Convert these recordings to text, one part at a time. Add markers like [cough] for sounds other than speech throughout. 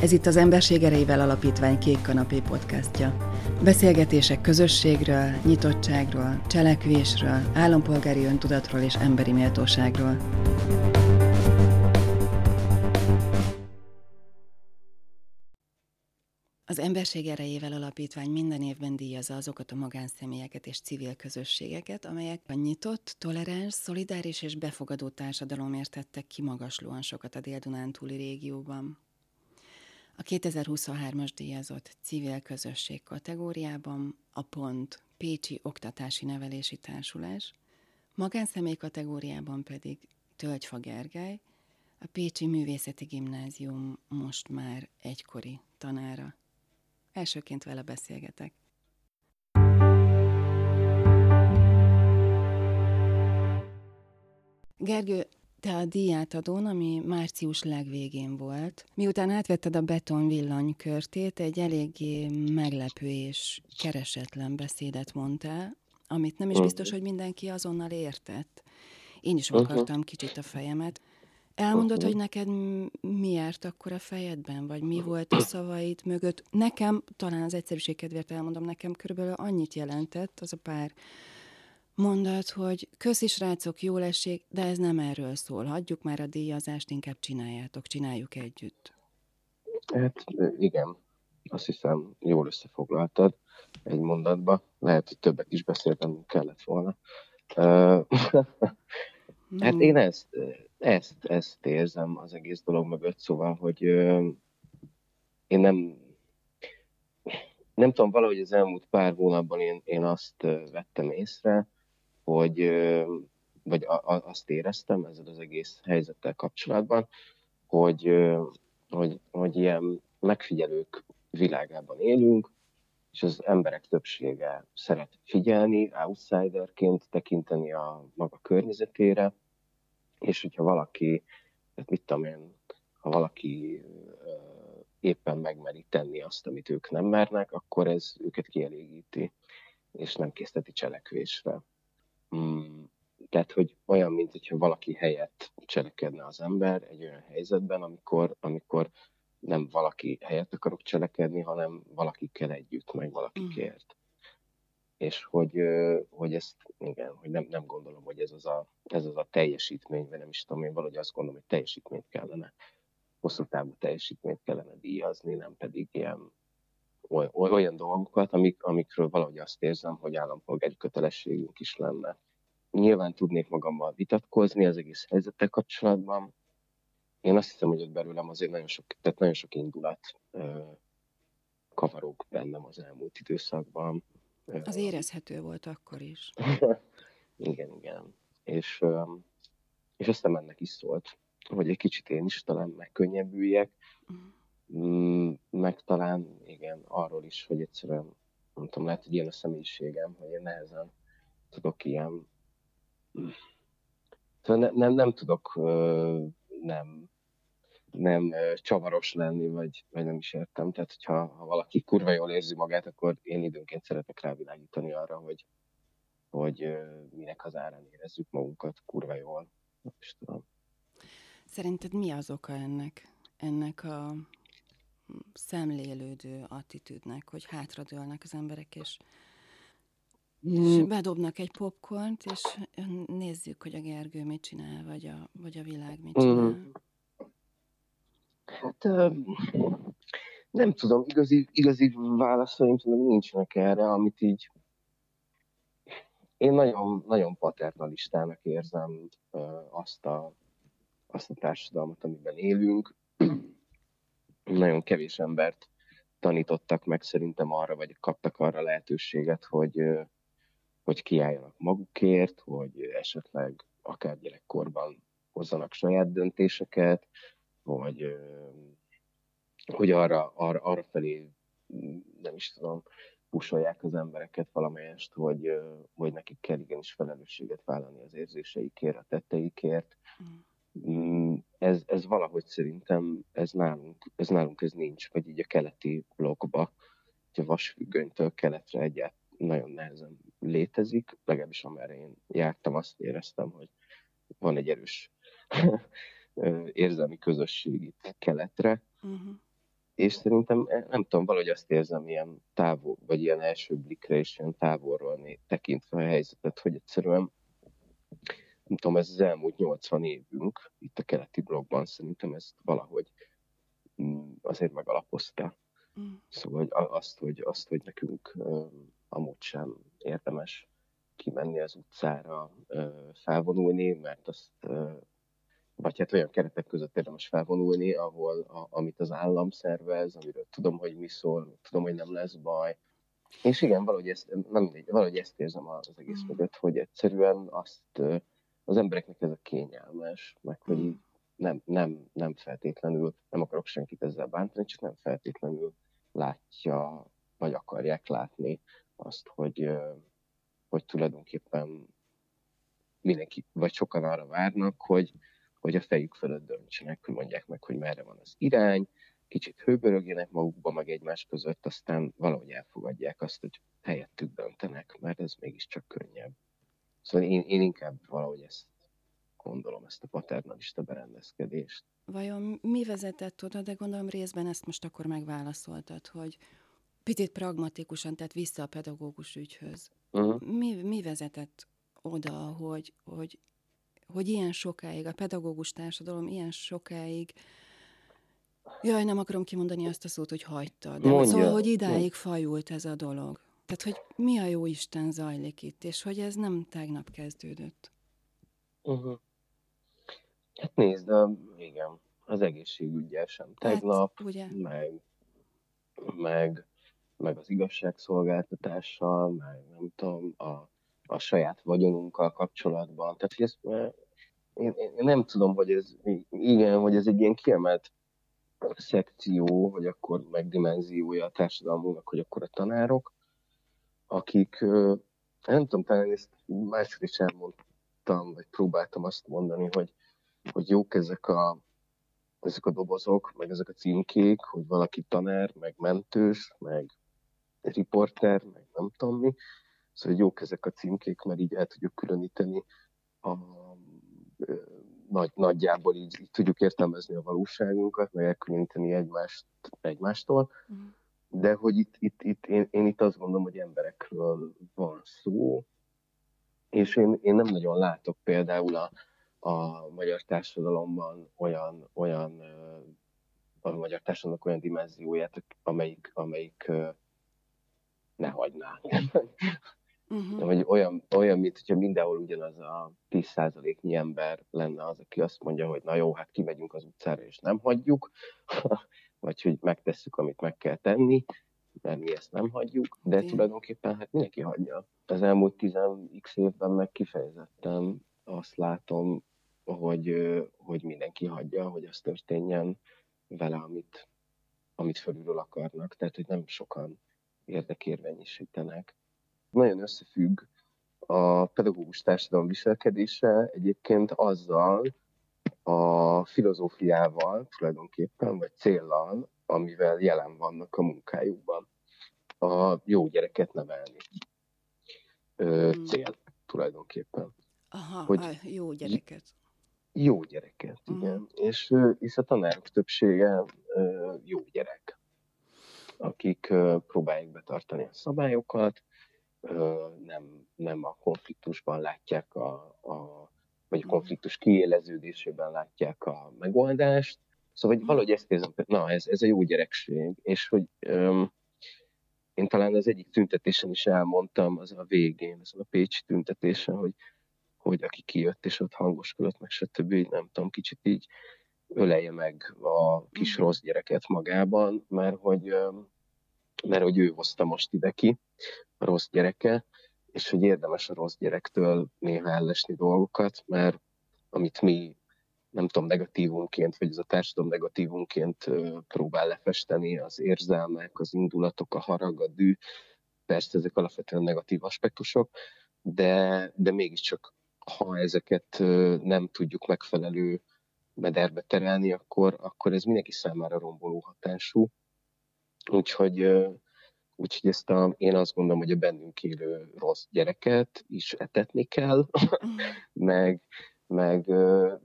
Ez itt az Emberség Erejével Alapítvány Kék Kanapé podcastja. Beszélgetések közösségről, nyitottságról, cselekvésről, állampolgári öntudatról és emberi méltóságról. Az Emberség Erejével Alapítvány minden évben díjazza azokat a magánszemélyeket és civil közösségeket, amelyek a nyitott, toleráns, szolidáris és befogadó társadalomért tettek kimagaslóan sokat a Dél-Dunántúli régióban. A 2023-as díjazott civil közösség kategóriában a PONT Pécsi Oktatási Nevelési Társulás, magánszemély kategóriában pedig Tölgyfa Gergely, a Pécsi Művészeti Gimnázium most már egykori tanára. Elsőként vele beszélgetek. Gergő, te a díjátadón, ami március legvégén volt, miután átvetted a beton villanykörtét, egy eléggé meglepő és keresetlen beszédet mondtál, amit nem is mhm. biztos, hogy mindenki azonnal értett. Én is mhm. akartam kicsit a fejemet. Elmondod, uh-huh. hogy neked mi járt akkor a fejedben, vagy mi volt a szavaid mögött? Nekem, talán az egyszerűség kedvéért elmondom, nekem körülbelül annyit jelentett az a pár mondat, hogy köszi srácok, jól esik, de ez nem erről szól. Hagyjuk már a díjazást, inkább csináljátok, csináljuk együtt. Hát igen, azt hiszem jól összefoglaltad egy mondatba. Lehet, hogy többet is beszéltem, kellett volna. [laughs] hát én ezt, ezt, ezt érzem az egész dolog mögött, szóval, hogy én nem nem tudom, valahogy az elmúlt pár hónapban én, én azt vettem észre, hogy vagy azt éreztem ezzel az egész helyzettel kapcsolatban, hogy, hogy, hogy ilyen megfigyelők világában élünk, és az emberek többsége szeret figyelni, outsiderként tekinteni a maga környezetére, és hogyha valaki, hát mit tudom én, ha valaki éppen megmeri tenni azt, amit ők nem mernek, akkor ez őket kielégíti, és nem készteti cselekvésre. Mm, tehát, hogy olyan, mint hogyha valaki helyett cselekedne az ember egy olyan helyzetben, amikor, amikor nem valaki helyett akarok cselekedni, hanem valakikkel együtt, meg valakikért. Mm. És hogy, hogy ezt, igen, hogy nem, nem gondolom, hogy ez az, a, ez az a teljesítmény, vagy nem is tudom, én valahogy azt gondolom, hogy teljesítményt kellene, hosszú távú teljesítményt kellene díjazni, nem pedig ilyen olyan dolgokat, amik, amikről valahogy azt érzem, hogy állampolgári kötelességünk is lenne. Nyilván tudnék magammal vitatkozni az egész helyzettel kapcsolatban. Én azt hiszem, hogy ott belőlem azért nagyon sok, tehát nagyon sok indulat ö, kavarok bennem az elmúlt időszakban. Az érezhető volt akkor is. [laughs] igen, igen. És, és aztán ennek is szólt, hogy egy kicsit én is talán megkönnyebbüljek, uh-huh meg talán igen, arról is, hogy egyszerűen, nem tudom, lehet, hogy ilyen a személyiségem, hogy én nehezen tudok ilyen, szóval ne, nem, nem tudok nem, nem csavaros lenni, vagy, vagy nem is értem. Tehát, hogyha ha valaki kurva jól érzi magát, akkor én időnként szeretek rávilágítani arra, hogy, hogy minek az árán érezzük magunkat kurva jól. Nem tudom. Szerinted mi az oka ennek? Ennek a szemlélődő attitűdnek, hogy hátradőlnek az emberek, és, és mm. bedobnak egy popcornt, és nézzük, hogy a Gergő mit csinál, vagy a, vagy a világ mit csinál. Mm. Hát nem tudom, igazi, igazi válaszaim szerintem nincsenek erre, amit így én nagyon, nagyon paternalistának érzem azt a, azt a társadalmat, amiben élünk nagyon kevés embert tanítottak meg szerintem arra, vagy kaptak arra lehetőséget, hogy, hogy kiálljanak magukért, hogy esetleg akár gyerekkorban hozzanak saját döntéseket, hogy, hogy arra, arra, arra felé nem is tudom, pusolják az embereket valamelyest, hogy, hogy nekik kell igenis felelősséget vállalni az érzéseikért, a tetteikért, mm. Mm, ez, ez valahogy szerintem ez nálunk, ez nálunk ez nincs, vagy így a keleti blokkba, a vasfüggönytől keletre egyáltalán nagyon nehezen létezik, legalábbis amerre én jártam, azt éreztem, hogy van egy erős [laughs] érzelmi közösség itt keletre, uh-huh. és szerintem, eh, nem tudom, valahogy azt érzem ilyen távol, vagy ilyen első blikre és ilyen távolról tekintve a helyzetet, hogy egyszerűen nem tudom, ez az elmúlt 80 évünk itt a keleti blogban szerintem ezt valahogy mm, azért megalapozta. Mm. Szóval azt, hogy, azt, hogy nekünk amúgy sem érdemes kimenni az utcára, felvonulni, mert azt vagy hát olyan keretek között érdemes felvonulni, ahol a, amit az állam szervez, amiről tudom, hogy mi szól, tudom, hogy nem lesz baj. És igen, valahogy ezt, nem mindegy, valahogy ezt érzem az egész mm. mögött, hogy egyszerűen azt az embereknek ez a kényelmes, meg hogy így nem, nem, nem feltétlenül, nem akarok senkit ezzel bántani, csak nem feltétlenül látja, vagy akarják látni azt, hogy, hogy tulajdonképpen mindenki, vagy sokan arra várnak, hogy, hogy a fejük fölött döntsenek, hogy mondják meg, hogy merre van az irány, kicsit hőbörögjenek magukba, meg egymás között, aztán valahogy elfogadják azt, hogy helyettük döntenek, mert ez mégiscsak könnyebb. Szóval én, én inkább valahogy ezt gondolom, ezt a paternalista berendezkedést. Vajon mi vezetett oda, de gondolom részben ezt most akkor megválaszoltad, hogy picit pragmatikusan, tehát vissza a pedagógus ügyhöz. Uh-huh. Mi, mi vezetett oda, hogy, hogy hogy ilyen sokáig, a pedagógus társadalom ilyen sokáig, jaj, nem akarom kimondani azt a szót, hogy hagyta, de Mondja. szóval, hogy idáig fajult ez a dolog. Tehát, hogy mi a jó Isten zajlik itt, és hogy ez nem tegnap kezdődött. Uh-huh. Hát nézd, de igen, az egészségügyel sem hát, tegnap, hát, ugye? meg, meg, meg az igazságszolgáltatással, meg nem tudom, a a saját vagyonunkkal kapcsolatban. Tehát, hogy ez, én, én nem tudom, hogy ez, igen, hogy ez egy ilyen kiemelt szekció, vagy akkor megdimenziója a társadalmunknak, hogy akkor a tanárok, akik, nem tudom, talán ezt máshogy is elmondtam, vagy próbáltam azt mondani, hogy, hogy jók ezek a, ezek a dobozok, meg ezek a címkék, hogy valaki tanár, meg mentős, meg riporter, meg nem tudom mi, Szóval jók ezek a címkék, mert így el tudjuk különíteni a, nagy, nagyjából így, így tudjuk értelmezni a valóságunkat, meg elkülöníteni egymást egymástól. Mm. De hogy itt, itt, itt én, én itt azt gondolom, hogy emberekről van szó, és én, én nem nagyon látok például a, a magyar társadalomban olyan, olyan a magyar társadalomnak olyan dimenzióját, amelyik, amelyik ne hagyná. Uh-huh. [laughs] Vagy olyan, olyan, mint hogyha mindenhol ugyanaz a 10%-nyi ember lenne az, aki azt mondja, hogy na jó, hát kimegyünk az utcára és nem hagyjuk, vagy hogy megtesszük, amit meg kell tenni, mert mi ezt nem hagyjuk, de okay. tulajdonképpen hát mindenki hagyja. Az elmúlt 10x évben meg kifejezetten azt látom, hogy, hogy mindenki hagyja, hogy az történjen vele, amit, amit fölülről akarnak. Tehát, hogy nem sokan érdekérvényesítenek nagyon összefügg a pedagógus társadalom viselkedése egyébként azzal a filozófiával tulajdonképpen, vagy céllal, amivel jelen vannak a munkájukban. A jó gyereket nevelni. Ö, hmm. cél tulajdonképpen. Aha, hogy a jó gyereket. Jó gyereket, uh-huh. igen. És, és a tanárok többsége jó gyerek, akik próbálják betartani a szabályokat, nem, nem a konfliktusban látják a, a vagy a konfliktus kiéleződésében látják a megoldást. Szóval hogy valahogy ezt érzem, na ez, ez a jó gyerekség, és hogy öm, én talán az egyik tüntetésen is elmondtam, az a végén, az a Pécsi tüntetésen, hogy, hogy aki kijött és ott hangoskodott, meg stb. nem tudom, kicsit így ölelje meg a kis mm. rossz gyereket magában, mert hogy, mert hogy ő hozta most ide ki, a rossz gyereke, és hogy érdemes a rossz gyerektől néha ellesni dolgokat, mert amit mi nem tudom, negatívunként, vagy ez a társadalom negatívunként próbál lefesteni, az érzelmek, az indulatok, a harag, a dű, persze ezek alapvetően negatív aspektusok, de, de mégiscsak ha ezeket nem tudjuk megfelelő mederbe terelni, akkor, akkor ez mindenki számára romboló hatású. Úgyhogy Úgyhogy ezt a, én azt gondolom, hogy a bennünk élő rossz gyereket is etetni kell, [laughs] meg, meg,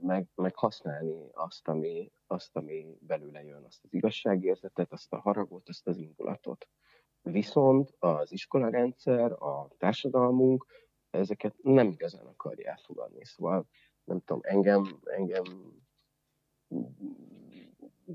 meg, meg használni azt ami, azt, ami belőle jön, azt az igazságérzetet, azt a haragot, azt az indulatot. Viszont az iskolarendszer, a társadalmunk ezeket nem igazán akarja elfogadni. Szóval nem tudom, engem, engem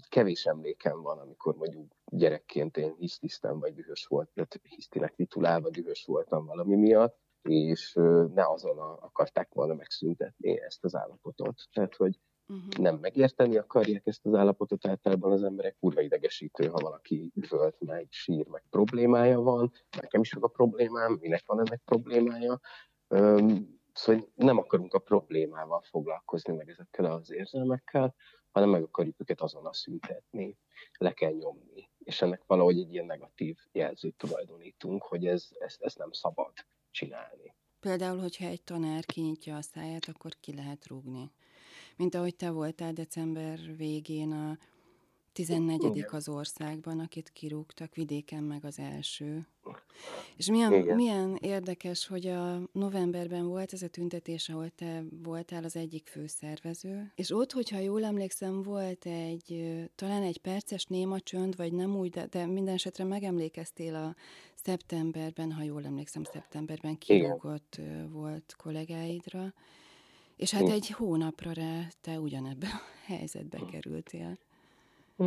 kevés emlékem van, amikor mondjuk gyerekként én hisztisztem, vagy dühös volt, tehát hisztinek titulálva dühös voltam valami miatt, és ne azon akarták volna megszüntetni ezt az állapotot. Tehát, hogy uh-huh. nem megérteni akarják ezt az állapotot általában az emberek, kurva idegesítő, ha valaki üvölt meg, sír, meg problémája van, nekem is van a problémám, minek van ennek problémája. Üm, szóval nem akarunk a problémával foglalkozni, meg ezekkel az érzelmekkel, hanem meg akarjuk őket azonnal szüntetni, le kell nyomni. És ennek valahogy egy ilyen negatív jelzőt tulajdonítunk, hogy ez, ezt, ezt nem szabad csinálni. Például, hogyha egy tanár kinyitja a száját, akkor ki lehet rúgni. Mint ahogy te voltál december végén a 14. az országban, akit kirúgtak, vidéken meg az első. És milyen, milyen érdekes, hogy a novemberben volt ez a tüntetés, ahol te voltál az egyik főszervező, és ott, hogyha jól emlékszem, volt egy, talán egy perces néma csönd, vagy nem úgy, de, de minden esetre megemlékeztél a szeptemberben, ha jól emlékszem, szeptemberben kirúgott Igen. volt kollégáidra, és hát Igen. egy hónapra rá te ugyanebbe a helyzetbe kerültél.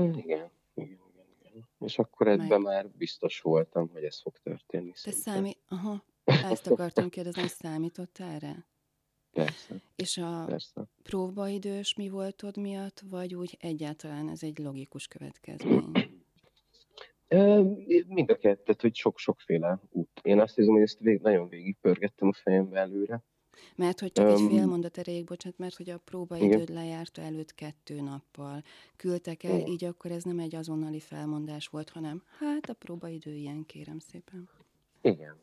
Igen, igen, igen, igen. És akkor ebben Meg... már biztos voltam, hogy ez fog történni. Te számít... Aha, ezt [laughs] akartam kérdezni, hogy számított erre? Persze. És a Persze. próbaidős mi voltod miatt, vagy úgy egyáltalán ez egy logikus következmény? Mind a kettőt, hogy sok-sokféle út. Én azt hiszem, hogy ezt vég, nagyon végigpörgettem a fejembe előre. Mert hogy csak um, egy fél mondat erejéig, bocsánat, mert hogy a próbaidőd igen. lejárta előtt kettő nappal. Küldtek el, igen. így akkor ez nem egy azonnali felmondás volt, hanem hát a próbaidő ilyen, kérem szépen. Igen,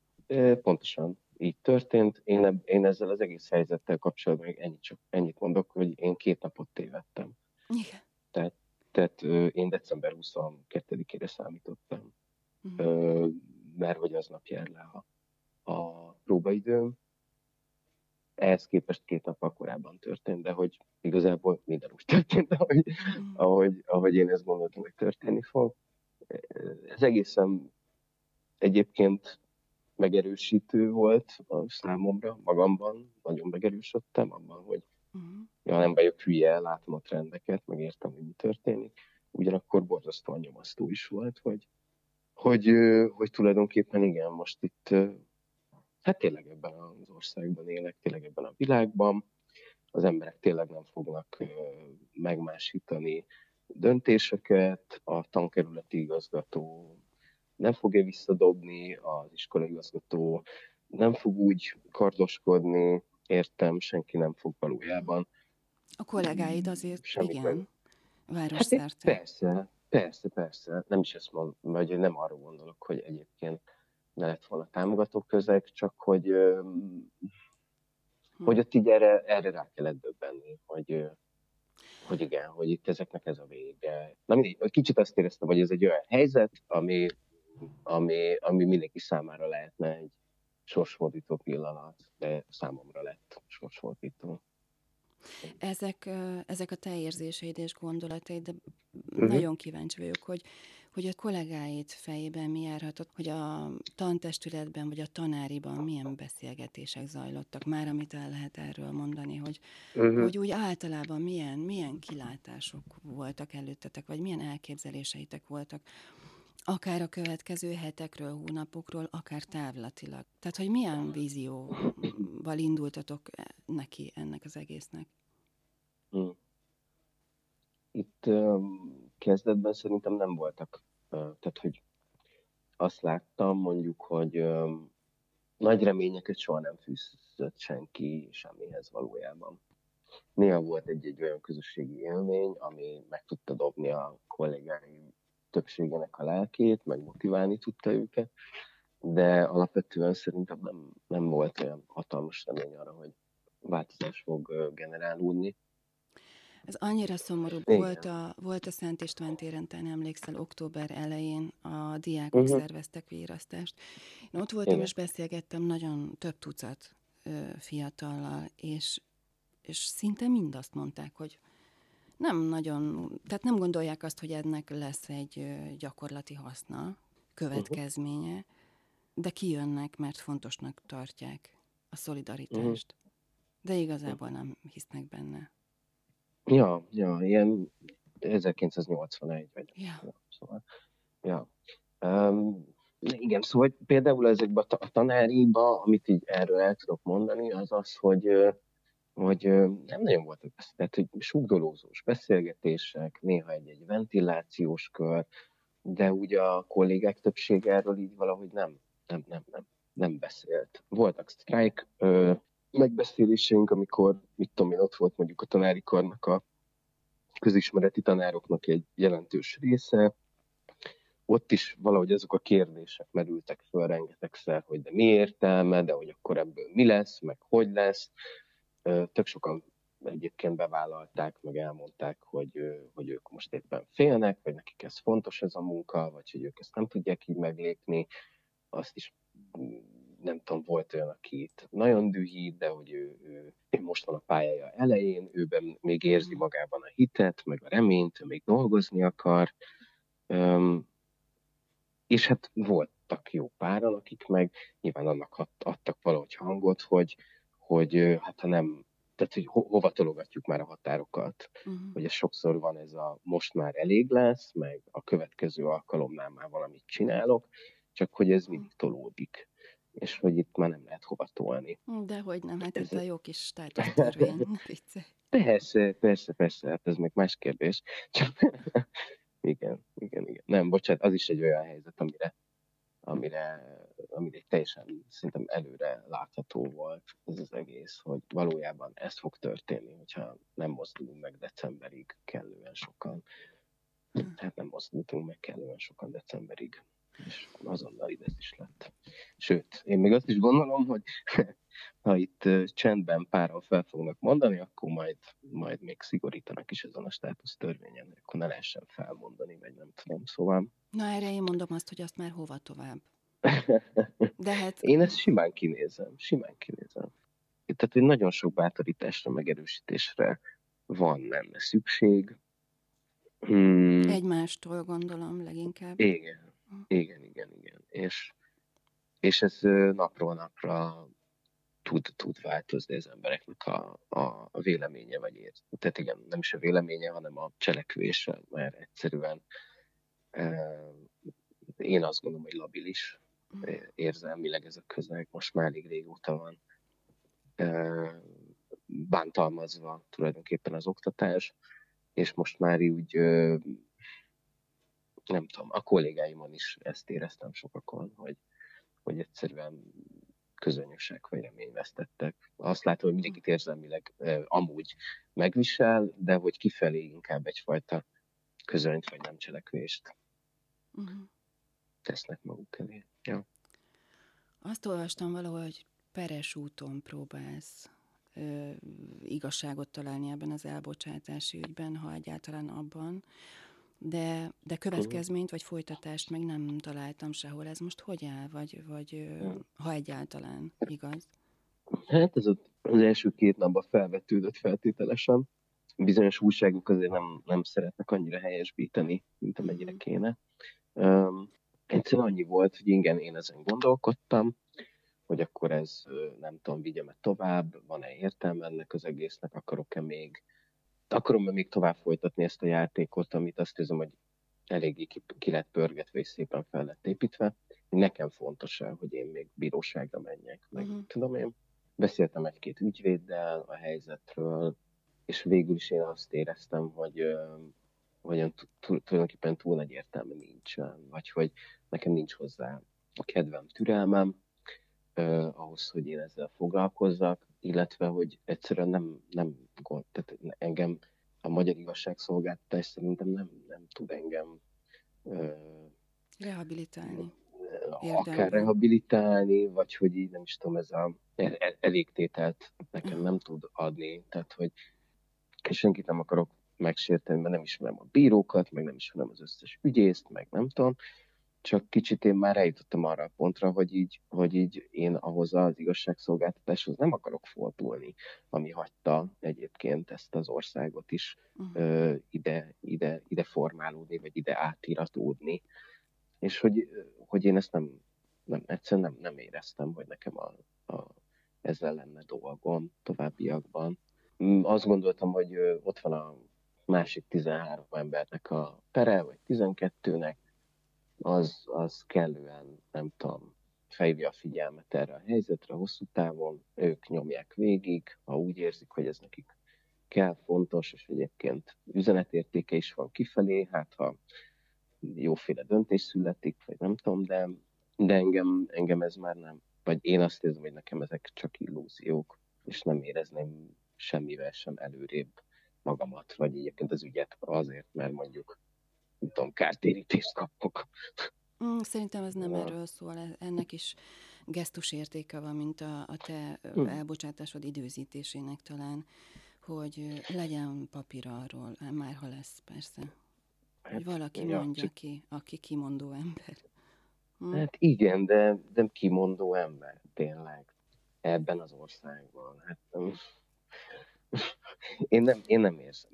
pontosan így történt. Én, én ezzel az egész helyzettel kapcsolatban még ennyit, csak ennyit mondok, hogy én két napot tévedtem. Igen. Tehát, tehát én december 22-ére számítottam, uh-huh. mert hogy aznap jár le a, a próbaidőm, ehhez képest két nappal korábban történt, de hogy igazából minden úgy történt, ahogy, mm. ahogy, ahogy én ezt gondoltam, hogy történni fog. Ez egészen egyébként megerősítő volt a számomra, magamban, nagyon megerősödtem abban, hogy uh-huh. ja, nem vagyok hülye, látom a trendeket, megértem, hogy mi történik. Ugyanakkor borzasztóan nyomasztó is volt, hogy, hogy, hogy tulajdonképpen igen, most itt hát tényleg ebben az országban élek, tényleg ebben a világban. Az emberek tényleg nem fognak megmásítani döntéseket, a tankerületi igazgató nem fogja visszadobni, az iskolai igazgató nem fog úgy kardoskodni, értem, senki nem fog valójában. A kollégáid azért Semmi igen, városszerte. Hát persze, persze, persze. Nem is ezt mondom, vagy nem arra gondolok, hogy egyébként ne lett volna támogató közeg, csak hogy, hm. hogy ott így erre, erre rá kellett döbbenni, hogy, hogy igen, hogy itt ezeknek ez a vége. Na mindegy, kicsit azt éreztem, hogy ez egy olyan helyzet, ami, ami, ami mindenki számára lehetne egy sorsfordító pillanat, de számomra lett sorsfordító. Ezek, ezek a te érzéseid és gondolataid, de uh-huh. nagyon kíváncsi vagyok, hogy, hogy a kollégáid fejében mi járhatott, hogy a tantestületben vagy a tanáriban milyen beszélgetések zajlottak, már amit el lehet erről mondani, hogy, uh-huh. hogy úgy általában milyen, milyen kilátások voltak előttetek, vagy milyen elképzeléseitek voltak, akár a következő hetekről, hónapokról, akár távlatilag. Tehát, hogy milyen vízióval indultatok neki ennek az egésznek? Hmm. Itt um, kezdetben szerintem nem voltak, tehát, hogy azt láttam mondjuk, hogy nagy reményeket soha nem fűzött senki semmihez valójában. Néha volt egy-egy olyan közösségi élmény, ami meg tudta dobni a kollégáim többségének a lelkét, meg motiválni tudta őket, de alapvetően szerintem nem, nem volt olyan hatalmas remény arra, hogy változás fog generálódni. Ez annyira szomorú. Igen. Volt a, volt a Szent István téren, te emlékszel, október elején a diákok uh-huh. szerveztek vírasztást. Én ott voltam, Igen. és beszélgettem nagyon több tucat ö, fiatallal, és és szinte mind azt mondták, hogy nem nagyon, tehát nem gondolják azt, hogy ennek lesz egy gyakorlati haszna, következménye, uh-huh. de kijönnek, mert fontosnak tartják a szolidaritást. Uh-huh. De igazából nem hisznek benne. Ja, ja, ilyen 1981 vagy. Ja. Szóval, ja. Um, igen, szóval például ezekben a tanáriba, amit így erről el tudok mondani, az az, hogy hogy nem nagyon voltak tehát hogy sugdolózós beszélgetések, néha egy-egy ventilációs kör, de ugye a kollégák többsége erről így valahogy nem, nem, nem, nem, nem beszélt. Voltak sztrájk megbeszéléseink, amikor, mit tudom én, ott volt mondjuk a tanári karnak a közismereti tanároknak egy jelentős része, ott is valahogy azok a kérdések merültek föl rengetegszer, hogy de mi értelme, de hogy akkor ebből mi lesz, meg hogy lesz. Tök sokan egyébként bevállalták, meg elmondták, hogy, hogy ők most éppen félnek, vagy nekik ez fontos ez a munka, vagy hogy ők ezt nem tudják így meglépni. Azt is nem tudom, volt olyan, aki itt nagyon dühít, de hogy ő, ő, ő most van a pályája elején, őben még érzi magában a hitet, meg a reményt, ő még dolgozni akar. Um, és hát voltak jó páran, akik meg nyilván annak adtak valahogy hangot, hogy, hogy hát ha nem, tehát hogy ho- hova tologatjuk már a határokat, uh-huh. hogy ez sokszor van ez a most már elég lesz, meg a következő alkalomnál már valamit csinálok, csak hogy ez mindig tolódik és hogy itt már nem lehet hova tolni. De hogy nem, hát ez a jó kis státusztörvény, [laughs] [laughs] Persze, persze, persze, hát ez még más kérdés. [laughs] Csak igen, igen, igen. Nem, bocsánat, az is egy olyan helyzet, amire, amire, amire teljesen szerintem előre látható volt ez az egész, hogy valójában ez fog történni, hogyha nem mozdulunk meg decemberig kellően sokan. Hát nem mozdultunk meg kellően sokan decemberig és azonnal ez is lett. Sőt, én még azt is gondolom, hogy [laughs] ha itt csendben páran fel fognak mondani, akkor majd, majd még szigorítanak is ezen a státusz törvényen, akkor ne lehessen felmondani, vagy nem tudom, szóval. Na erre én mondom azt, hogy azt már hova tovább. [laughs] De hát... Én ezt simán kinézem, simán kinézem. Tehát, hogy nagyon sok bátorításra, megerősítésre van lenne szükség. Hmm. Egymástól gondolom leginkább. Igen, igen, igen, igen. És, és ez napról napra tud, tud változni az embereknek a, a véleménye, vagy ér. Tehát igen, nem is a véleménye, hanem a cselekvése, mert egyszerűen e, én azt gondolom, hogy labilis mm. érzelmileg ez a közeg, most már elég régóta van e, bántalmazva tulajdonképpen az oktatás, és most már úgy nem tudom, a kollégáimon is ezt éreztem sokakon, hogy, hogy egyszerűen közönösek vagy reményvesztettek. Azt látom, hogy mindenkit érzelmileg eh, amúgy megvisel, de hogy kifelé inkább egyfajta közönyt vagy nem cselekvést uh-huh. tesznek maguk elé. Ja. Azt olvastam valahol, hogy peres úton próbálsz ö, igazságot találni ebben az elbocsátási ügyben, ha egyáltalán abban, de, de következményt vagy folytatást meg nem találtam sehol. Ez most hogy áll, vagy, vagy ha egyáltalán igaz? Hát ez az első két napban felvetődött feltételesen. Bizonyos újságok azért nem, nem szeretnek annyira helyesbíteni, mint amennyire mhm. kéne. Um, egyszerűen annyi volt, hogy igen, én ezen gondolkodtam, hogy akkor ez nem tudom, vigyem-e tovább, van-e értelme ennek az egésznek, akarok-e még akarom még tovább folytatni ezt a játékot, amit azt hiszem, hogy eléggé ki, ki lett pörgetve és szépen fel lett építve. Nekem fontos el, hogy én még bíróságra menjek, meg uh-huh. tudom én. Beszéltem egy-két ügyvéddel a helyzetről, és végül is én azt éreztem, hogy, hogy tulajdonképpen túl nagy értelme nincsen, vagy hogy nekem nincs hozzá a kedvem, türelmem, eh, ahhoz, hogy én ezzel foglalkozzak, illetve hogy egyszerűen nem, nem tehát engem a magyar igazságszolgáltatás szerintem nem, nem tud engem rehabilitálni. Akár rehabilitálni, vagy hogy így nem is tudom, ez a el, el, elégtételt nekem nem tud adni, tehát hogy senkit nem akarok megsérteni, mert nem ismerem a bírókat, meg nem ismerem az összes ügyészt, meg nem tudom, csak kicsit én már eljutottam arra a pontra, hogy így, hogy így én ahhoz az igazságszolgáltatáshoz nem akarok fordulni, ami hagyta egyébként ezt az országot is uh-huh. ö, ide, ide, ide formálódni, vagy ide átiratódni. És hogy, hogy én ezt nem, nem egyszerűen nem, nem éreztem, hogy nekem a, a, ezzel lenne dolgom továbbiakban. Mm, azt gondoltam, hogy ott van a másik 13 embernek a pere, vagy 12-nek, az, az kellően, nem tudom, fejvi a figyelmet erre a helyzetre hosszú távon, ők nyomják végig, ha úgy érzik, hogy ez nekik kell, fontos, és egyébként üzenetértéke is van kifelé, hát ha jóféle döntés születik, vagy nem tudom, de, de engem, engem ez már nem, vagy én azt érzem, hogy nekem ezek csak illúziók, és nem érezném semmivel sem előrébb magamat, vagy egyébként az ügyet azért, mert mondjuk nem tudom, kártérítést kapok. Mm, szerintem ez nem erről szól, e- ennek is gesztus értéke van, mint a, a te hm. elbocsátásod időzítésének talán, hogy legyen papír arról, már ha lesz persze. Hát, hogy valaki ja, mondja csak... ki, aki kimondó ember. Hm? Hát igen, de, de kimondó ember, tényleg, ebben az országban. Hát, én, nem, én nem érzem.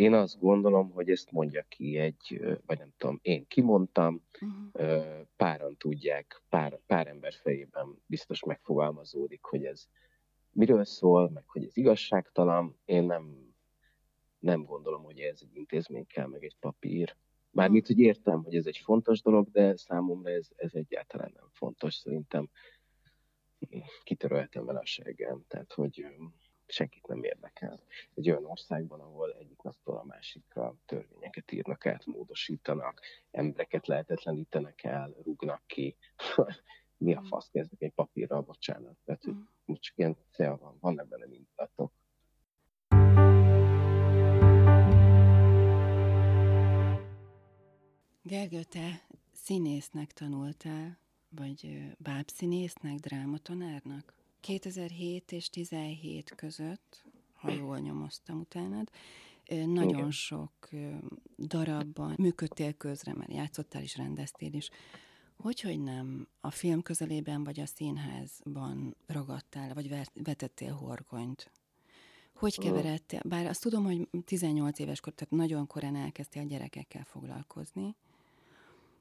Én azt gondolom, hogy ezt mondja ki egy, vagy nem tudom, én kimondtam, uh-huh. páran tudják, pár, pár ember fejében biztos megfogalmazódik, hogy ez miről szól, meg hogy ez igazságtalan. Én nem, nem gondolom, hogy ez egy intézmény kell, meg egy papír. Mármint, hogy értem, hogy ez egy fontos dolog, de számomra ez, ez egyáltalán nem fontos. Szerintem kitöröltem vele a seggem. Tehát, hogy senkit nem érdekel. Egy olyan országban, ahol egyik naptól a másikra törvényeket írnak át, módosítanak, embereket lehetetlenítenek el, rúgnak ki. [laughs] Mi a mm. fasz kezdek egy papírral, bocsánat. Tehát, hogy mm. csak ilyen cél van, van ebben nem indulatok. Gergő, te színésznek tanultál, vagy bábszínésznek, drámatanárnak? 2007 és 17 között, ha jól nyomoztam utánad, nagyon Igen. sok darabban működtél közre, mert játszottál is, rendeztél is. Hogy, hogy nem a film közelében vagy a színházban ragadtál, vagy vetettél horgonyt? Hogy keveredtél? Bár azt tudom, hogy 18 éves kor, tehát nagyon korán elkezdtél gyerekekkel foglalkozni,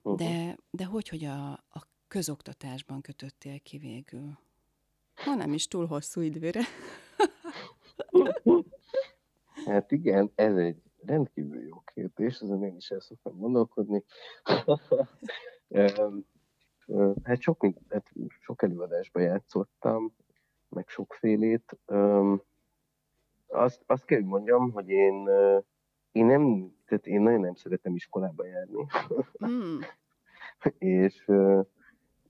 de, de hogy, hogy a, a közoktatásban kötöttél ki végül? Ha nem is túl hosszú időre. [laughs] hát igen, ez egy rendkívül jó kérdés, ezen én is el szoktam gondolkodni. [laughs] hát sok, hát sok előadásban játszottam, meg sokfélét. Azt, azt kell, hogy mondjam, hogy én, én nem, tehát én nagyon nem szeretem iskolába járni. Mm. [laughs] és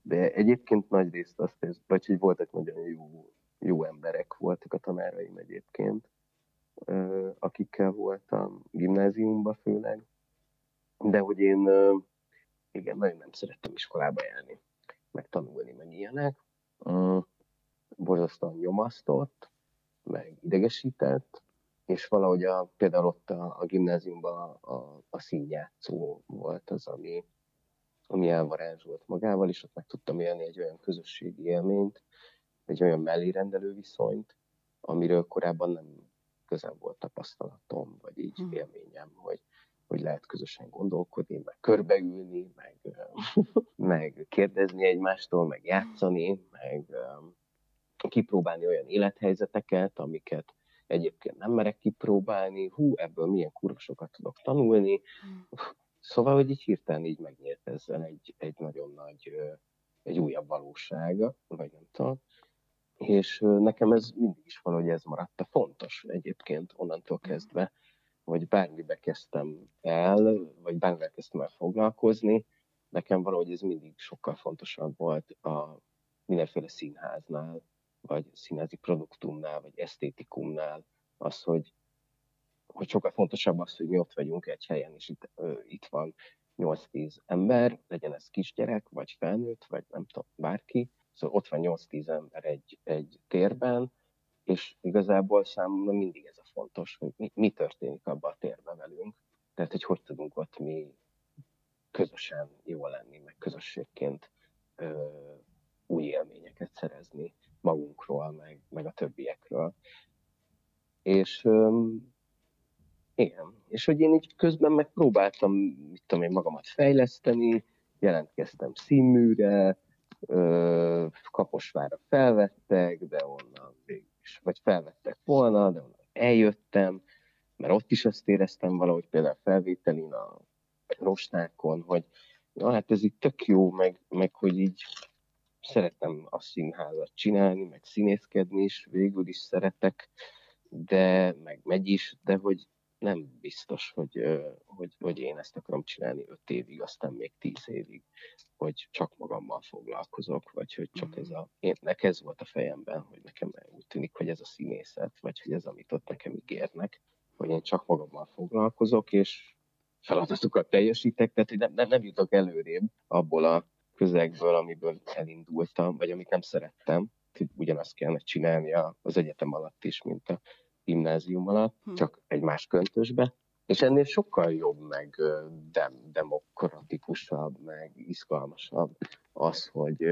de egyébként nagy részt azt érzem, vagy hogy voltak nagyon jó, jó emberek voltak a tanáraim egyébként, akikkel voltam gimnáziumban főleg, de hogy én igen, nagyon nem szerettem iskolába járni, meg tanulni, meg ilyenek. Borzasztóan nyomasztott, meg idegesített, és valahogy a, például ott a, a gimnáziumban a, a, a színjátszó volt az, ami, ami elvarázsolt magával, és ott meg tudtam élni egy olyan közösségi élményt, egy olyan mellérendelő viszonyt, amiről korábban nem közel volt tapasztalatom, vagy így hmm. élményem, hogy, hogy lehet közösen gondolkodni, meg körbeülni, meg, [laughs] meg kérdezni egymástól, meg játszani, meg kipróbálni olyan élethelyzeteket, amiket egyébként nem merek kipróbálni, hú, ebből milyen kurvasokat tudok tanulni, hmm. Szóval, hogy így hirtelen így megnyílt ezzel egy, egy nagyon nagy, egy újabb valósága, vagy nem tudom. És nekem ez mindig is valahogy ez maradt a fontos egyébként onnantól mm. kezdve, hogy bármibe kezdtem el, vagy bármivel kezdtem el foglalkozni, nekem valahogy ez mindig sokkal fontosabb volt a mindenféle színháznál, vagy színházi produktumnál, vagy esztétikumnál, az, hogy hogy sokkal fontosabb az, hogy mi ott vagyunk egy helyen, és itt, ö, itt van 8-10 ember, legyen ez kisgyerek, vagy felnőtt, vagy nem tudom, bárki. Szóval ott van 8-10 ember egy, egy térben, és igazából számomra mindig ez a fontos, hogy mi, mi történik abban a térben velünk, tehát hogy hogy tudunk ott mi közösen jó lenni, meg közösségként ö, új élményeket szerezni magunkról, meg, meg a többiekről. És öm, igen, és hogy én így közben megpróbáltam, mit tudom én, magamat fejleszteni, jelentkeztem színműre, Kaposvára felvettek, de onnan is, vagy felvettek volna, de onnan eljöttem, mert ott is azt éreztem valahogy például felvételin a rostákon, hogy na hát ez itt tök jó, meg, meg hogy így szeretem a színházat csinálni, meg színészkedni is, végül is szeretek, de meg megy is, de hogy nem biztos, hogy, hogy, hogy én ezt akarom csinálni öt évig, aztán még tíz évig, hogy csak magammal foglalkozok, vagy hogy csak ez a... Én, nekem ez volt a fejemben, hogy nekem úgy tűnik, hogy ez a színészet, vagy hogy ez, amit ott nekem ígérnek, hogy én csak magammal foglalkozok, és feladatokat teljesítek, tehát hogy nem, nem, nem jutok előrébb abból a közegből, amiből elindultam, vagy amit nem szerettem, hogy ugyanazt kellene csinálni az egyetem alatt is, mint a gimnázium alatt, hm. csak egy más köntösbe. És ennél sokkal jobb, meg dem, demokratikusabb, meg izgalmasabb az, hogy,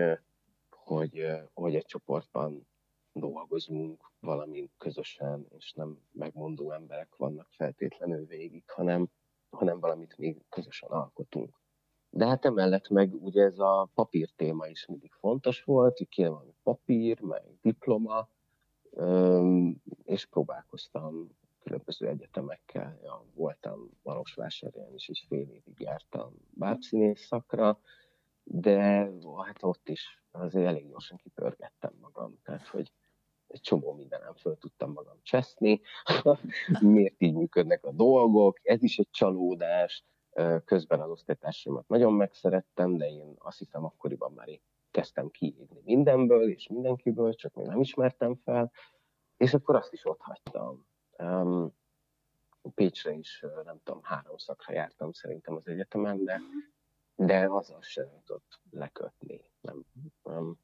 hogy, hogy egy csoportban dolgozunk valamin közösen, és nem megmondó emberek vannak feltétlenül végig, hanem, hanem valamit még közösen alkotunk. De hát emellett meg ugye ez a papír téma is mindig fontos volt, hogy kéne valami papír, meg diploma, és próbálkoztam különböző egyetemekkel. Ja, voltam Marosvásárhelyen is, és fél évig jártam bábszínész szakra, de hát ott is azért elég gyorsan kipörgettem magam, tehát hogy egy csomó mindenem föl tudtam magam cseszni, [laughs] miért így működnek a dolgok, ez is egy csalódás, közben az osztálytársaimat nagyon megszerettem, de én azt hiszem akkoriban már kezdtem kiégni mindenből és mindenkiből, csak még nem ismertem fel, és akkor azt is ott hagytam. Um, Pécsre is, nem tudom, három szakra jártam szerintem az egyetemen, de, de azzal sem tudott lekötni. Nem, um,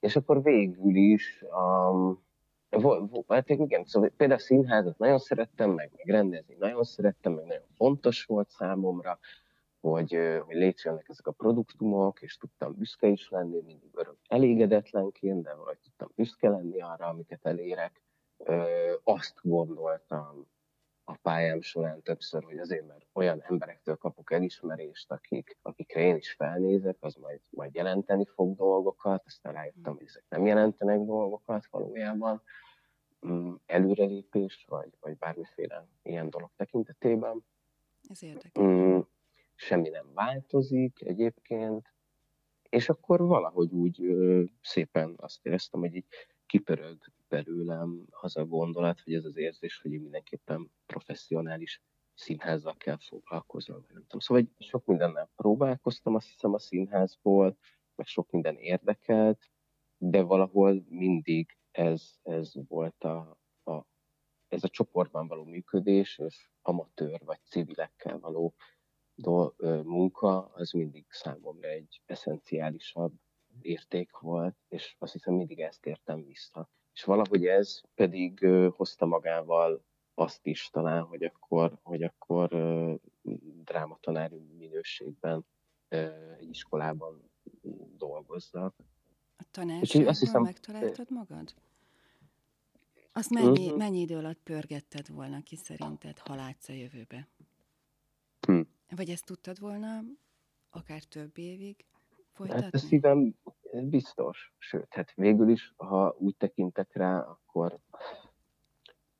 és akkor végül is, um, hát igen, szóval például a színházat nagyon szerettem, meg, meg rendezni nagyon szerettem, meg nagyon fontos volt számomra, hogy, hogy létrejönnek ezek a produktumok, és tudtam büszke is lenni, mindig örök elégedetlenként, de valahogy tudtam büszke lenni arra, amiket elérek. Azt gondoltam a pályám során többször, hogy azért, mert olyan emberektől kapok elismerést, akik, akikre én is felnézek, az majd, majd jelenteni fog dolgokat, aztán rájöttem, hogy ezek nem jelentenek dolgokat valójában, mm, előrelépés, vagy, vagy bármiféle ilyen dolog tekintetében. Ez érdekes. Mm, semmi nem változik egyébként, és akkor valahogy úgy ö, szépen azt éreztem, hogy így kipörög belőlem az a gondolat, hogy ez az érzés, hogy én mindenképpen professzionális színházzal kell foglalkoznom. Nem tudom. Szóval hogy sok mindennel próbálkoztam, azt hiszem a színházból, meg sok minden érdekelt, de valahol mindig ez, ez volt a, a, ez a csoportban való működés, és amatőr vagy civilekkel való do, munka az mindig számomra egy eszenciálisabb érték volt, és azt hiszem mindig ezt értem vissza. És valahogy ez pedig hozta magával azt is talán, hogy akkor, hogy akkor drámatanári minőségben egy iskolában dolgozzak. A hiszem, megtaláltad magad? Azt mennyi, uh-huh. mennyi idő alatt pörgetted volna ki szerinted, ha látsz a jövőbe? Vagy ezt tudtad volna akár több évig folytatni? Hát a szívem biztos. Sőt, hát végül is, ha úgy tekintek rá, akkor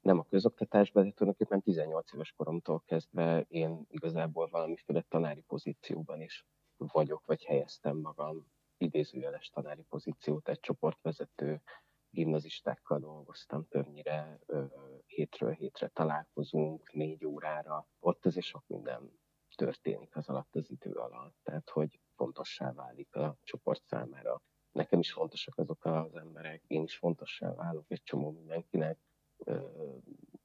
nem a közoktatásban, de tulajdonképpen 18 éves koromtól kezdve én igazából valamiféle tanári pozícióban is vagyok, vagy helyeztem magam idézőjeles tanári pozíciót, egy csoportvezető gimnazistákkal dolgoztam többnyire, ö, hétről hétre találkozunk, négy órára, ott azért sok minden történik az alatt az idő alatt, tehát hogy fontossá válik a csoport számára. Nekem is fontosak azok az emberek, én is fontossá válok egy csomó mindenkinek.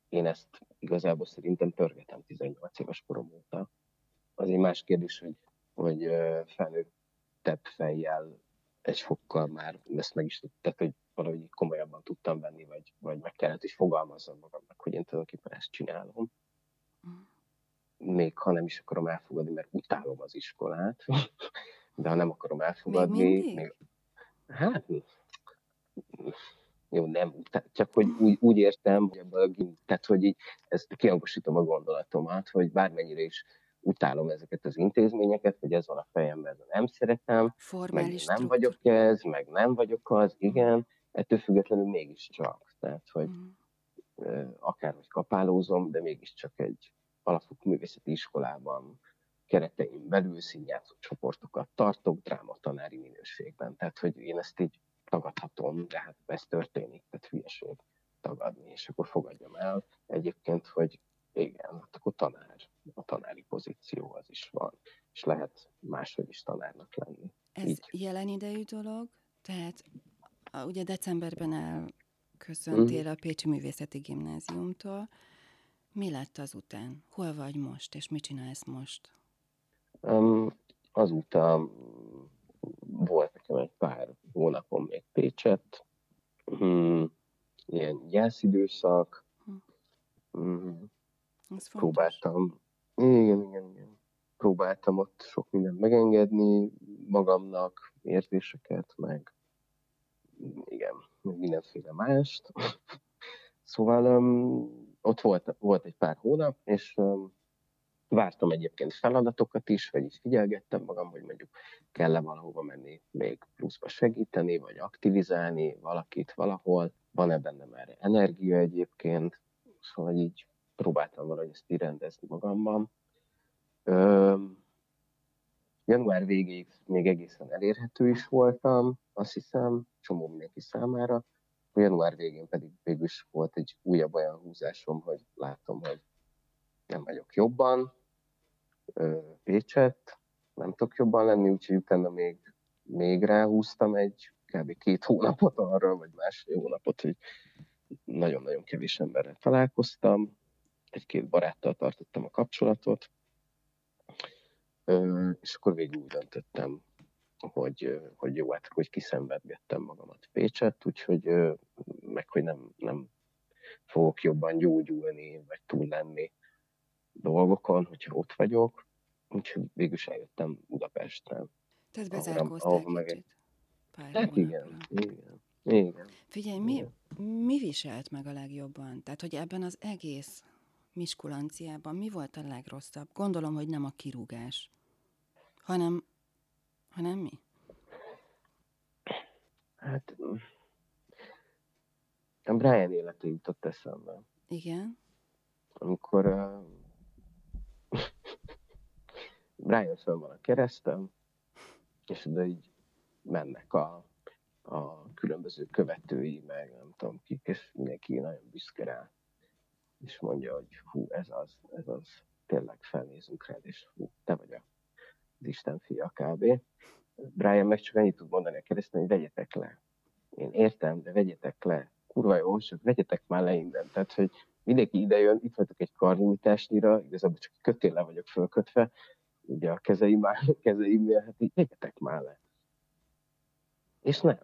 Én ezt igazából szerintem törgetem 18 éves korom óta. Az egy más kérdés, hogy, hogy felnőttebb fejjel egy fokkal már ezt meg is tudtam, hogy valahogy komolyabban tudtam venni, vagy, vagy meg kellett is fogalmazzam magamnak, hogy én tulajdonképpen ezt csinálom. Mm még ha nem is akarom elfogadni, mert utálom az iskolát, de ha nem akarom elfogadni, még, még hát jó, nem, csak hogy úgy, úgy értem, hogy ebből a, tehát hogy így ezt kihangosítom a gondolatomat, hogy bármennyire is utálom ezeket az intézményeket, hogy ez van a fejemben, de nem szeretem, Formális meg nem vagyok ez, meg nem vagyok az, igen, ettől függetlenül mégiscsak. Tehát, hogy mm. akárhogy kapálózom, de mégiscsak egy alapfokú művészeti iskolában kereteim belül színjátszó csoportokat tartok drámatanári minőségben. Tehát, hogy én ezt így tagadhatom, de hát ez történik, tehát hülyeség tagadni, és akkor fogadjam el egyébként, hogy igen, hát akkor tanár, a tanári pozíció az is van, és lehet máshogy is tanárnak lenni. Ez Így. jelen idejű dolog, tehát ugye decemberben elköszöntél mm. a Pécsi Művészeti Gimnáziumtól. Mi lett azután? Hol vagy most, és mit csinálsz most? Um, azután volt nekem egy pár hónapon még Pécset, hmm, ilyen gyászidőszak, hmm, próbáltam, igen, igen, igen, próbáltam ott sok mindent megengedni magamnak, érzéseket, meg igen, mindenféle mást. [laughs] szóval um, ott volt, volt egy pár hónap, és vártam egyébként feladatokat is, vagyis figyelgettem magam, hogy mondjuk kell-e valahova menni még pluszba segíteni, vagy aktivizálni valakit valahol, van-e bennem erre energia egyébként, szóval így próbáltam valahogy ezt rendezni magamban. Ö, január végéig még egészen elérhető is voltam, azt hiszem, csomó mindenki számára. Január végén pedig végül is volt egy újabb olyan húzásom, hogy látom, hogy nem vagyok jobban, Pécset, nem tudok jobban lenni, úgyhogy utána még, még ráhúztam egy kb. két hónapot arra, vagy másfél hónapot, hogy nagyon-nagyon kevés emberrel találkoztam, egy-két baráttal tartottam a kapcsolatot, és akkor végül úgy döntöttem, hogy, hogy jó, hát hogy kiszenvedgettem magamat Pécset, úgyhogy meg hogy nem, nem fogok jobban gyógyulni, vagy túl lenni dolgokon, hogyha ott vagyok, úgyhogy végül is eljöttem Budapestre. Tehát bezárkóztál ahol, meg egy... Pár hát igen, igen, igen. Figyelj, mi, mi viselt meg a legjobban? Tehát, hogy ebben az egész miskulanciában mi volt a legrosszabb? Gondolom, hogy nem a kirúgás, hanem, hanem mi? Hát, a Brian élete jutott eszembe. Igen. Amikor uh, [laughs] Brian föl van a keresztem, és oda így mennek a, a különböző követői, meg nem tudom kik, és mindenki nagyon büszke rá, és mondja, hogy hú, ez az, ez az, tényleg felnézünk rád, és hú, te vagy a, Isten fia kb. Brian meg csak annyit tud mondani a keresztem, hogy vegyetek le. Én értem, de vegyetek le. Kurva jó, csak vegyetek már le innen. Tehát, hogy mindenki ide jön, itt vagyok egy karnyújtásnyira, igazából csak kötéllel vagyok fölkötve, ugye a kezeim, kezeimnél, hát így tegyetek már le. És nem.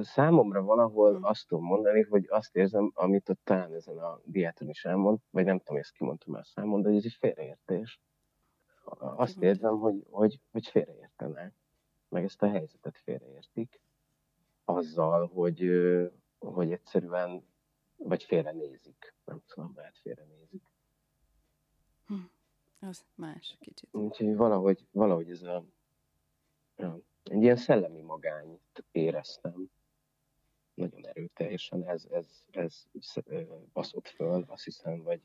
Számomra valahol azt tudom mondani, hogy azt érzem, amit ott talán ezen a diáton is elmond, vagy nem tudom, ezt kimondtam már számon, de ez egy félreértés. Azt érzem, hogy, hogy, hogy félreértenek, meg ezt a helyzetet félreértik, azzal, hogy, hogy egyszerűen, vagy félrenézik, nem tudom, lehet félrenézik. Hm. Az más kicsit. Úgyhogy valahogy, valahogy ez a, egy ilyen szellemi magányt éreztem. Nagyon erőteljesen ez, ez, ez baszott föl, azt hiszem, vagy...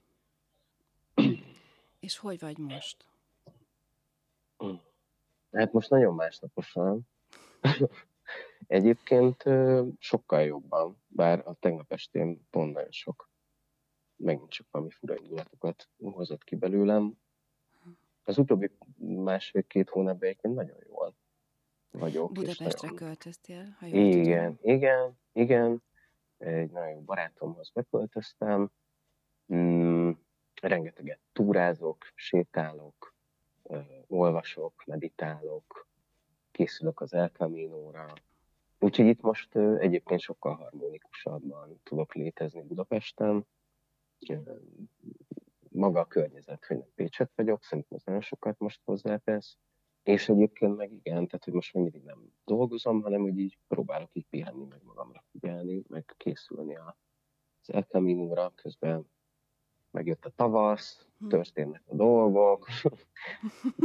És hogy vagy most? Hát most nagyon másnaposan. [laughs] Egyébként sokkal jobban, bár a tegnap estén pont nagyon sok megint csak valami fura indulatokat hozott ki belőlem az utóbbi másfél-két hónapban egyébként nagyon jól vagyok. Budapestre nagyon... költöztél, ha jól Igen, tudom. igen, igen. Egy nagyon jó barátomhoz beköltöztem. Mm, rengeteget túrázok, sétálok, olvasok, meditálok, készülök az El Camino-ra. Úgyhogy itt most egyébként sokkal harmonikusabban tudok létezni Budapesten maga a környezet, hogy nem Pécset vagyok, szerintem az nagyon sokat most hozzátesz. és egyébként meg igen, tehát hogy most még mindig nem dolgozom, hanem hogy így próbálok így pihenni, meg magamra figyelni, meg készülni az El Camino-ra, közben megjött a tavasz, hm. történnek a dolgok,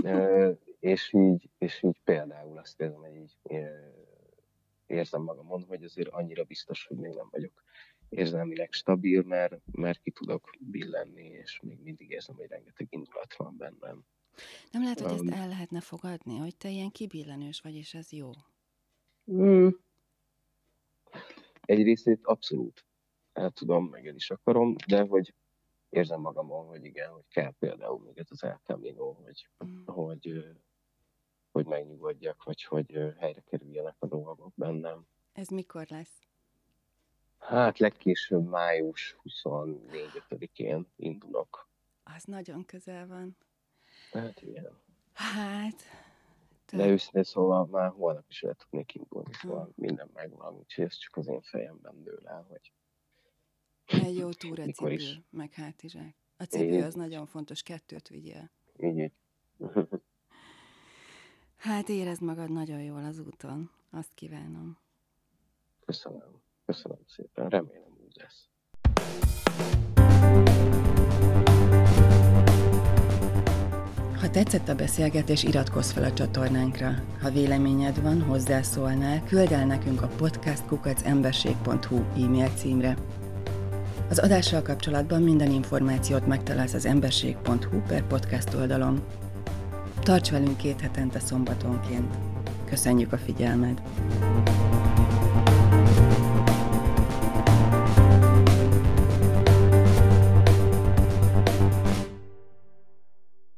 [laughs] és így, és így például azt érzem, hogy így érzem magamon, hogy azért annyira biztos, hogy még nem vagyok érzelmileg stabil, mert, mert ki tudok billenni, és még mindig érzem, hogy rengeteg indulat van bennem. Nem lehet, hogy um, ezt el lehetne fogadni, hogy te ilyen kibillenős vagy, és ez jó? Mm, egy részét abszolút el tudom, meg el is akarom, de hogy érzem magamon, hogy igen, hogy kell például még ez az El Camino, hogy, mm. hogy, hogy megnyugodjak, vagy hogy helyre kerüljenek a dolgok bennem. Ez mikor lesz? Hát legkésőbb május 24-én indulok. Az nagyon közel van. Hát igen. Hát... De őszintén szóval már holnap is el tudnék indulni, szóval hmm. minden megvan, úgyhogy ez csak az én fejemben dől el, hogy egy jó túracipő, meg hátizsák. A cipő az nagyon fontos, kettőt vigyél. Így. [laughs] hát érezd magad nagyon jól az úton, azt kívánom. Köszönöm. Köszönöm szépen, remélem úgy lesz. Ha tetszett a beszélgetés, iratkozz fel a csatornánkra. Ha véleményed van, hozzászólnál, küld el nekünk a podcastkukacemberség.hu e-mail címre. Az adással kapcsolatban minden információt megtalálsz az emberség.hu per podcast oldalon. Tarts velünk két hetente szombatonként. Köszönjük a figyelmed!